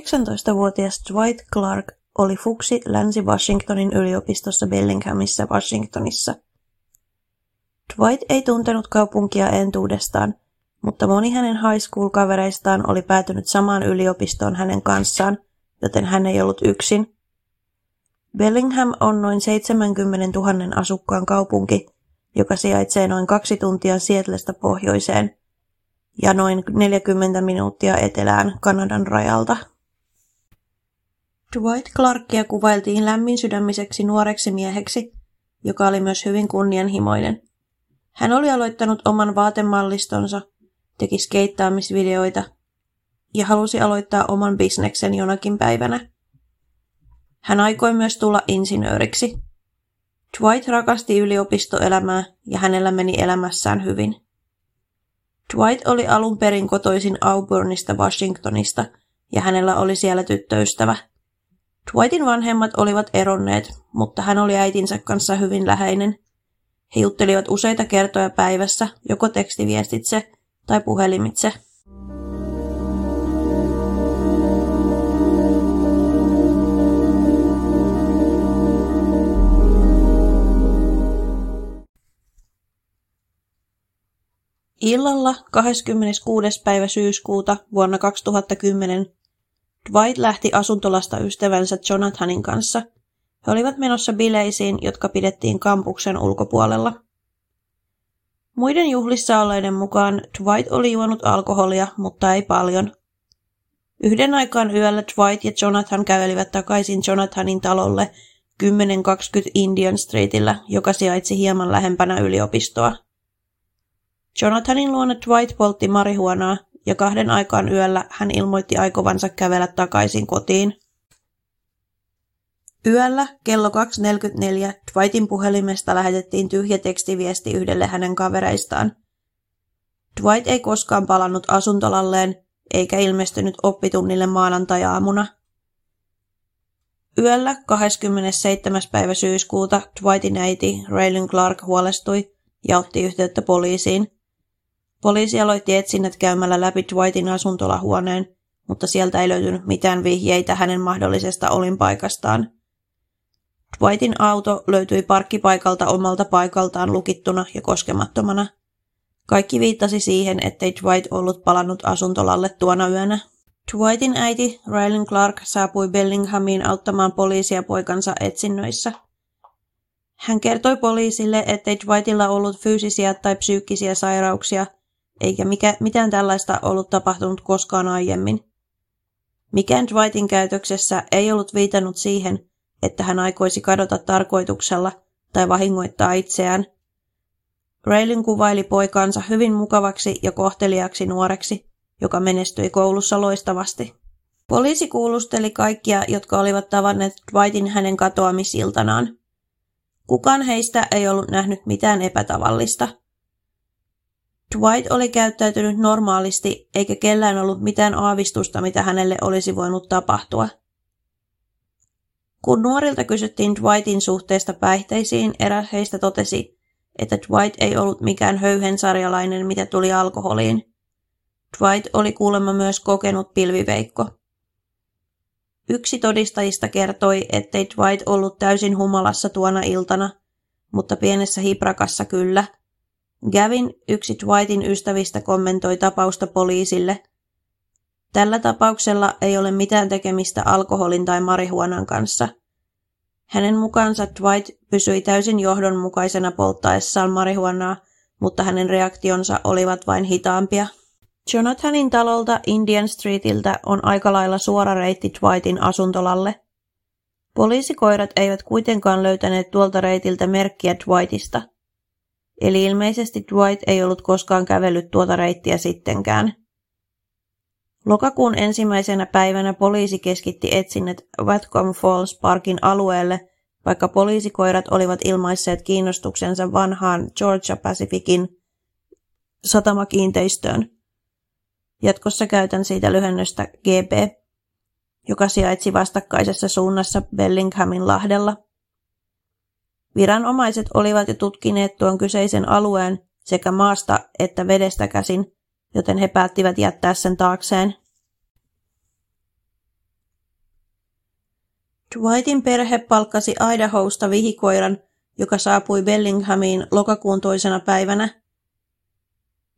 18-vuotias Dwight Clark oli fuksi Länsi-Washingtonin yliopistossa Bellinghamissa, Washingtonissa. Dwight ei tuntenut kaupunkia entuudestaan, mutta moni hänen high school-kavereistaan oli päätynyt samaan yliopistoon hänen kanssaan, joten hän ei ollut yksin. Bellingham on noin 70 000 asukkaan kaupunki, joka sijaitsee noin kaksi tuntia Seattlestä pohjoiseen ja noin 40 minuuttia etelään Kanadan rajalta. Dwight Clarkia kuvailtiin lämminsydämiseksi nuoreksi mieheksi, joka oli myös hyvin kunnianhimoinen. Hän oli aloittanut oman vaatemallistonsa, teki skeittaamisvideoita ja halusi aloittaa oman bisneksen jonakin päivänä. Hän aikoi myös tulla insinööriksi. Dwight rakasti yliopistoelämää ja hänellä meni elämässään hyvin. Dwight oli alun perin kotoisin Auburnista Washingtonista ja hänellä oli siellä tyttöystävä. Dwightin vanhemmat olivat eronneet, mutta hän oli äitinsä kanssa hyvin läheinen. He juttelivat useita kertoja päivässä, joko tekstiviestitse tai puhelimitse. Illalla 26. päivä syyskuuta vuonna 2010 Dwight lähti asuntolasta ystävänsä Jonathanin kanssa. He olivat menossa bileisiin, jotka pidettiin kampuksen ulkopuolella. Muiden juhlissa olleiden mukaan Dwight oli juonut alkoholia, mutta ei paljon. Yhden aikaan yöllä Dwight ja Jonathan kävelivät takaisin Jonathanin talolle 1020 Indian Streetillä, joka sijaitsi hieman lähempänä yliopistoa. Jonathanin luona Dwight poltti marihuonaa ja kahden aikaan yöllä hän ilmoitti aikovansa kävellä takaisin kotiin. Yöllä kello 2.44 Dwightin puhelimesta lähetettiin tyhjä tekstiviesti yhdelle hänen kavereistaan. Dwight ei koskaan palannut asuntolalleen eikä ilmestynyt oppitunnille maanantai-aamuna. Yöllä 27. päivä syyskuuta Dwightin äiti Raylin Clark huolestui ja otti yhteyttä poliisiin. Poliisi aloitti etsinnät käymällä läpi Dwightin asuntolahuoneen, mutta sieltä ei löytynyt mitään vihjeitä hänen mahdollisesta olinpaikastaan. Dwightin auto löytyi parkkipaikalta omalta paikaltaan lukittuna ja koskemattomana. Kaikki viittasi siihen, ettei Dwight ollut palannut asuntolalle tuona yönä. Dwightin äiti, Rylan Clark, saapui Bellinghamiin auttamaan poliisia poikansa etsinnöissä. Hän kertoi poliisille, ettei Dwightilla ollut fyysisiä tai psyykkisiä sairauksia – eikä mikä, mitään tällaista ollut tapahtunut koskaan aiemmin. Mikään Dwightin käytöksessä ei ollut viitannut siihen, että hän aikoisi kadota tarkoituksella tai vahingoittaa itseään. Raylin kuvaili poikaansa hyvin mukavaksi ja kohteliaksi nuoreksi, joka menestyi koulussa loistavasti. Poliisi kuulusteli kaikkia, jotka olivat tavanneet Dwightin hänen katoamisiltanaan. Kukaan heistä ei ollut nähnyt mitään epätavallista – Dwight oli käyttäytynyt normaalisti, eikä kellään ollut mitään aavistusta, mitä hänelle olisi voinut tapahtua. Kun nuorilta kysyttiin Dwightin suhteesta päihteisiin, eräs heistä totesi, että Dwight ei ollut mikään höyhensarjalainen, mitä tuli alkoholiin. Dwight oli kuulemma myös kokenut pilviveikko. Yksi todistajista kertoi, ettei Dwight ollut täysin humalassa tuona iltana, mutta pienessä hiprakassa kyllä – Gavin, yksi Dwightin ystävistä, kommentoi tapausta poliisille. Tällä tapauksella ei ole mitään tekemistä alkoholin tai marihuonan kanssa. Hänen mukaansa Dwight pysyi täysin johdonmukaisena polttaessaan marihuonaa, mutta hänen reaktionsa olivat vain hitaampia. Jonathanin talolta Indian Streetiltä on aika lailla suora reitti Dwightin asuntolalle. Poliisikoirat eivät kuitenkaan löytäneet tuolta reitiltä merkkiä Dwightista – Eli ilmeisesti Dwight ei ollut koskaan kävellyt tuota reittiä sittenkään. Lokakuun ensimmäisenä päivänä poliisi keskitti etsinnät Watcom Falls Parkin alueelle, vaikka poliisikoirat olivat ilmaisseet kiinnostuksensa vanhaan Georgia Pacificin satamakiinteistöön. Jatkossa käytän siitä lyhennöstä GB, joka sijaitsi vastakkaisessa suunnassa Bellinghamin lahdella – Viranomaiset olivat jo tutkineet tuon kyseisen alueen sekä maasta että vedestä käsin, joten he päättivät jättää sen taakseen. Dwightin perhe palkkasi Idahosta vihikoiran, joka saapui Bellinghamiin lokakuun toisena päivänä.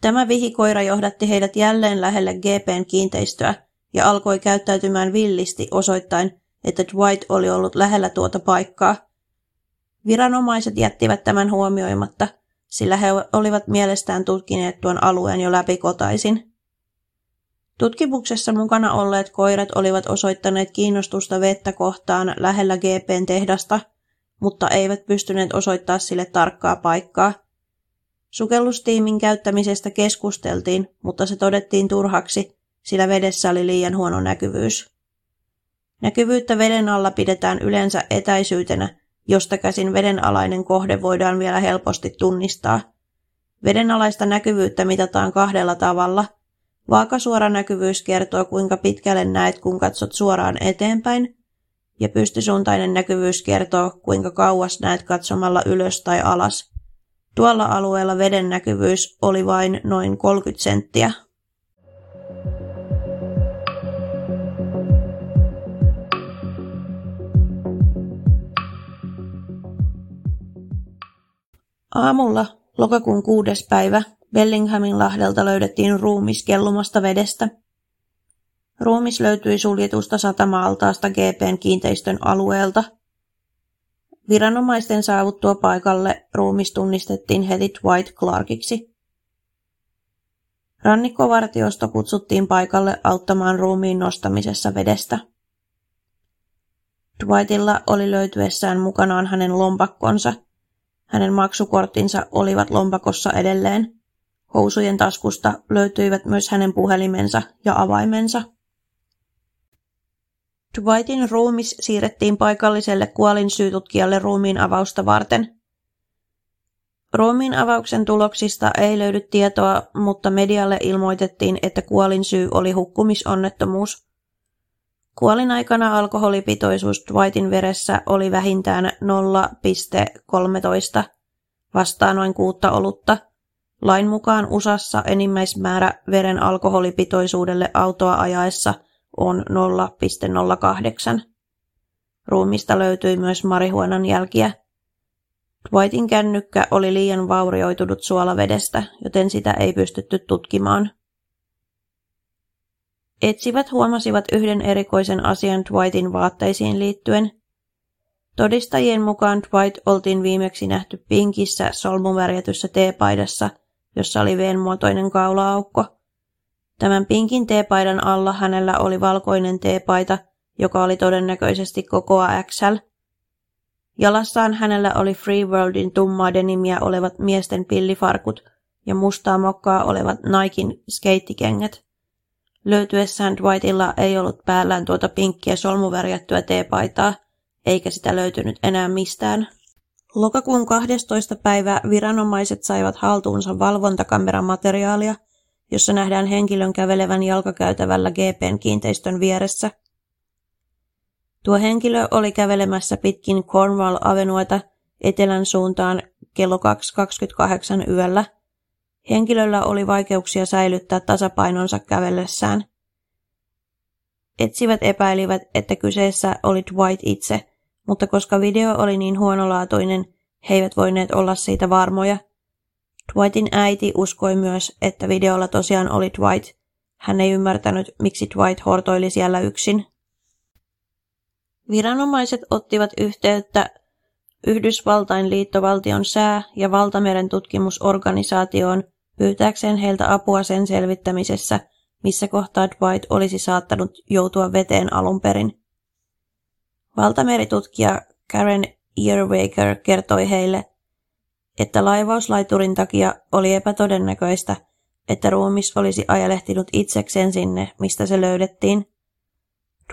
Tämä vihikoira johdatti heidät jälleen lähelle GPn kiinteistöä ja alkoi käyttäytymään villisti osoittain, että Dwight oli ollut lähellä tuota paikkaa. Viranomaiset jättivät tämän huomioimatta, sillä he olivat mielestään tutkineet tuon alueen jo läpikotaisin. Tutkimuksessa mukana olleet koirat olivat osoittaneet kiinnostusta vettä kohtaan lähellä GPn tehdasta, mutta eivät pystyneet osoittaa sille tarkkaa paikkaa. Sukellustiimin käyttämisestä keskusteltiin, mutta se todettiin turhaksi, sillä vedessä oli liian huono näkyvyys. Näkyvyyttä veden alla pidetään yleensä etäisyytenä, josta käsin vedenalainen kohde voidaan vielä helposti tunnistaa. Vedenalaista näkyvyyttä mitataan kahdella tavalla – Vaakasuora näkyvyys kertoo, kuinka pitkälle näet, kun katsot suoraan eteenpäin, ja pystysuuntainen näkyvyys kertoo, kuinka kauas näet katsomalla ylös tai alas. Tuolla alueella veden näkyvyys oli vain noin 30 senttiä. Aamulla, lokakuun kuudes päivä, Bellinghamin lahdelta löydettiin ruumis kellumasta vedestä. Ruumis löytyi suljetusta satama-altaasta GPn kiinteistön alueelta. Viranomaisten saavuttua paikalle ruumis tunnistettiin heti Dwight Clarkiksi. Rannikkovartiosto kutsuttiin paikalle auttamaan ruumiin nostamisessa vedestä. Dwightilla oli löytyessään mukanaan hänen lompakkonsa. Hänen maksukorttinsa olivat lompakossa edelleen. Housujen taskusta löytyivät myös hänen puhelimensa ja avaimensa. Dwightin ruumis siirrettiin paikalliselle kuolinsyytutkijalle ruumiin avausta varten. Ruumiin avauksen tuloksista ei löydy tietoa, mutta medialle ilmoitettiin, että kuolinsyy oli hukkumisonnettomuus. Kuolin aikana alkoholipitoisuus Dwightin veressä oli vähintään 0,13, vastaan noin kuutta olutta – Lain mukaan USAssa enimmäismäärä veren alkoholipitoisuudelle autoa ajaessa on 0,08. Ruumista löytyi myös marihuonan jälkiä. Dwightin kännykkä oli liian vaurioitunut suolavedestä, joten sitä ei pystytty tutkimaan. Etsivät huomasivat yhden erikoisen asian Dwightin vaatteisiin liittyen. Todistajien mukaan Dwight oltiin viimeksi nähty pinkissä solmuvärjätyssä teepaidassa jossa oli veenmuotoinen kaula-aukko. Tämän pinkin teepaidan alla hänellä oli valkoinen teepaita, joka oli todennäköisesti kokoa XL. Jalassaan hänellä oli Free Worldin tummaa denimiä olevat miesten pillifarkut ja mustaa mokkaa olevat Nikein skeittikengät. Löytyessään Dwightilla ei ollut päällään tuota pinkkiä solmuvärjättyä teepaitaa, eikä sitä löytynyt enää mistään. Lokakuun 12. päivä viranomaiset saivat haltuunsa valvontakameramateriaalia, jossa nähdään henkilön kävelevän jalkakäytävällä GPn kiinteistön vieressä. Tuo henkilö oli kävelemässä pitkin Cornwall Avenueta etelän suuntaan kello 2.28 yöllä. Henkilöllä oli vaikeuksia säilyttää tasapainonsa kävellessään. Etsivät epäilivät, että kyseessä oli Dwight itse – mutta koska video oli niin huonolaatuinen, he eivät voineet olla siitä varmoja. Dwightin äiti uskoi myös, että videolla tosiaan oli Dwight. Hän ei ymmärtänyt, miksi Dwight hortoili siellä yksin. Viranomaiset ottivat yhteyttä Yhdysvaltain liittovaltion sää- ja valtameren tutkimusorganisaatioon pyytääkseen heiltä apua sen selvittämisessä, missä kohtaa Dwight olisi saattanut joutua veteen alun perin. Valtameritutkija Karen Earwaker kertoi heille, että laivauslaiturin takia oli epätodennäköistä, että ruumis olisi ajelehtinut itsekseen sinne, mistä se löydettiin.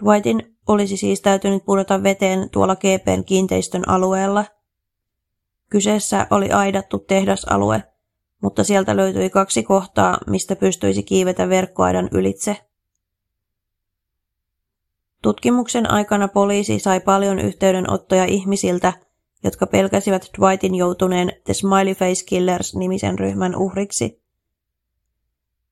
Dwightin olisi siis täytynyt pudota veteen tuolla GPn kiinteistön alueella. Kyseessä oli aidattu tehdasalue, mutta sieltä löytyi kaksi kohtaa, mistä pystyisi kiivetä verkkoaidan ylitse. Tutkimuksen aikana poliisi sai paljon yhteydenottoja ihmisiltä, jotka pelkäsivät Dwightin joutuneen The Smiley Face Killers-nimisen ryhmän uhriksi.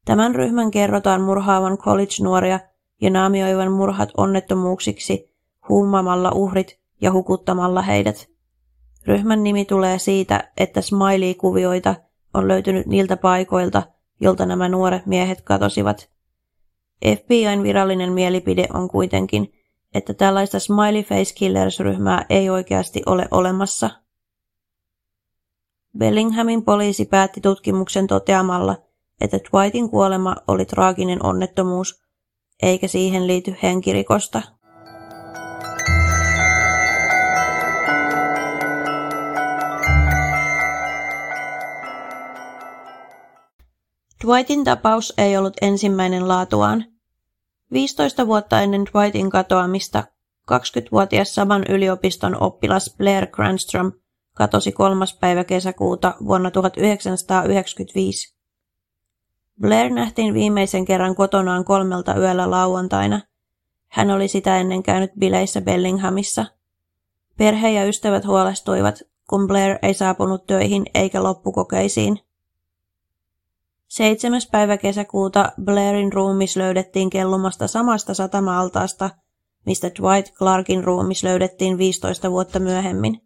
Tämän ryhmän kerrotaan murhaavan college-nuoria ja naamioivan murhat onnettomuuksiksi, huumamalla uhrit ja hukuttamalla heidät. Ryhmän nimi tulee siitä, että smiley-kuvioita on löytynyt niiltä paikoilta, jolta nämä nuoret miehet katosivat. FBIn virallinen mielipide on kuitenkin, että tällaista Smiley Face Killers-ryhmää ei oikeasti ole olemassa. Bellinghamin poliisi päätti tutkimuksen toteamalla, että Dwightin kuolema oli traaginen onnettomuus, eikä siihen liity henkirikosta. Dwightin tapaus ei ollut ensimmäinen laatuaan. 15 vuotta ennen Dwightin katoamista 20-vuotias saman yliopiston oppilas Blair Cranstrom katosi kolmas päivä kesäkuuta vuonna 1995. Blair nähtiin viimeisen kerran kotonaan kolmelta yöllä lauantaina. Hän oli sitä ennen käynyt bileissä Bellinghamissa. Perhe ja ystävät huolestuivat, kun Blair ei saapunut töihin eikä loppukokeisiin. 7. päivä kesäkuuta Blairin ruumis löydettiin kellumasta samasta satama-altaasta, mistä Dwight Clarkin ruumis löydettiin 15 vuotta myöhemmin.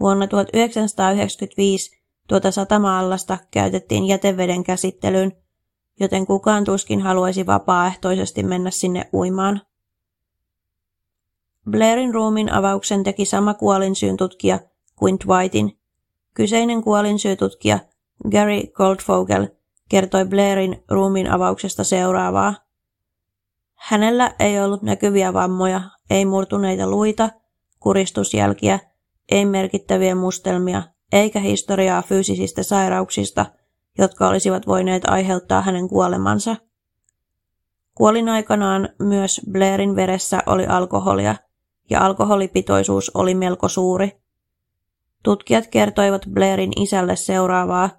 Vuonna 1995 tuota satama-allasta käytettiin jäteveden käsittelyyn, joten kukaan tuskin haluaisi vapaaehtoisesti mennä sinne uimaan. Blairin ruumin avauksen teki sama kuolinsyyn tutkija kuin Dwightin. Kyseinen kuolinsyytutkija Gary Goldfogel kertoi Blairin ruumiin avauksesta seuraavaa. Hänellä ei ollut näkyviä vammoja, ei murtuneita luita, kuristusjälkiä, ei merkittäviä mustelmia, eikä historiaa fyysisistä sairauksista, jotka olisivat voineet aiheuttaa hänen kuolemansa. Kuolin aikanaan myös Blairin veressä oli alkoholia, ja alkoholipitoisuus oli melko suuri. Tutkijat kertoivat Blairin isälle seuraavaa.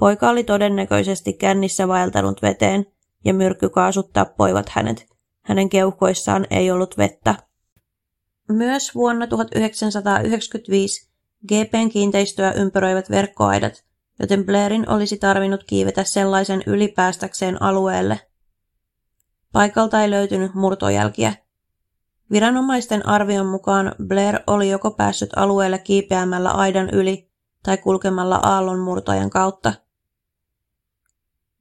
Poika oli todennäköisesti kännissä vaeltanut veteen, ja myrkkykaasut tappoivat hänet. Hänen keuhkoissaan ei ollut vettä. Myös vuonna 1995 GPn kiinteistöä ympäröivät verkkoaidat, joten Blairin olisi tarvinnut kiivetä sellaisen ylipäästäkseen alueelle. Paikalta ei löytynyt murtojälkiä. Viranomaisten arvion mukaan Blair oli joko päässyt alueelle kiipeämällä aidan yli tai kulkemalla aallonmurtojen kautta.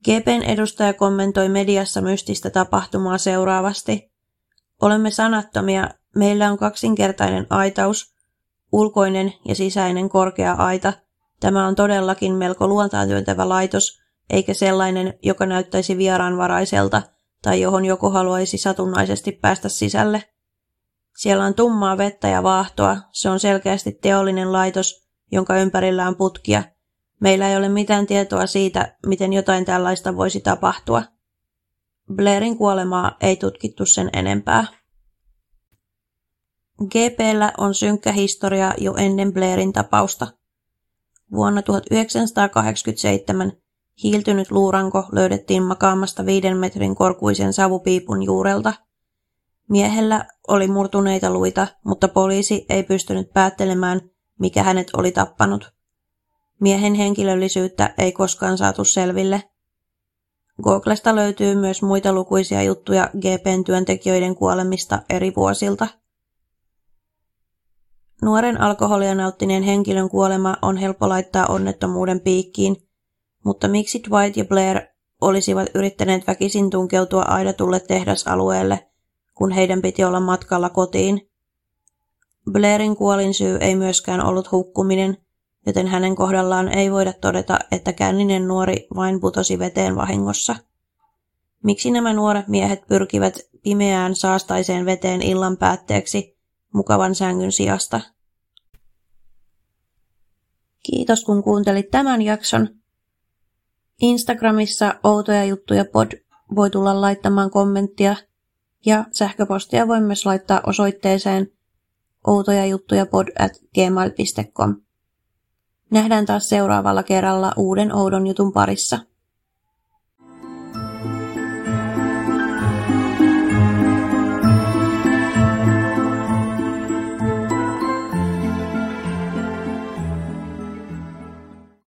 GPn edustaja kommentoi mediassa mystistä tapahtumaa seuraavasti. Olemme sanattomia, meillä on kaksinkertainen aitaus, ulkoinen ja sisäinen korkea aita. Tämä on todellakin melko luontaan työntävä laitos, eikä sellainen, joka näyttäisi vieraanvaraiselta tai johon joku haluaisi satunnaisesti päästä sisälle. Siellä on tummaa vettä ja vaahtoa, se on selkeästi teollinen laitos, jonka ympärillä on putkia. Meillä ei ole mitään tietoa siitä, miten jotain tällaista voisi tapahtua. Blairin kuolemaa ei tutkittu sen enempää. GPllä on synkkä historia jo ennen Blairin tapausta. Vuonna 1987 hiiltynyt luuranko löydettiin makaamasta viiden metrin korkuisen savupiipun juurelta. Miehellä oli murtuneita luita, mutta poliisi ei pystynyt päättelemään, mikä hänet oli tappanut. Miehen henkilöllisyyttä ei koskaan saatu selville. Googlesta löytyy myös muita lukuisia juttuja GPn työntekijöiden kuolemista eri vuosilta. Nuoren alkoholia nauttineen henkilön kuolema on helppo laittaa onnettomuuden piikkiin, mutta miksi Dwight ja Blair olisivat yrittäneet väkisin tunkeutua aidatulle tehdasalueelle, kun heidän piti olla matkalla kotiin? Blairin kuolinsyy ei myöskään ollut hukkuminen, joten hänen kohdallaan ei voida todeta, että känninen nuori vain putosi veteen vahingossa. Miksi nämä nuoret miehet pyrkivät pimeään saastaiseen veteen illan päätteeksi, mukavan sängyn sijasta. Kiitos kun kuuntelit tämän jakson. Instagramissa outoja juttuja pod voi tulla laittamaan kommenttia ja sähköpostia voi myös laittaa osoitteeseen outoja juttuja pod at gmail.com. Nähdään taas seuraavalla kerralla uuden oudon jutun parissa.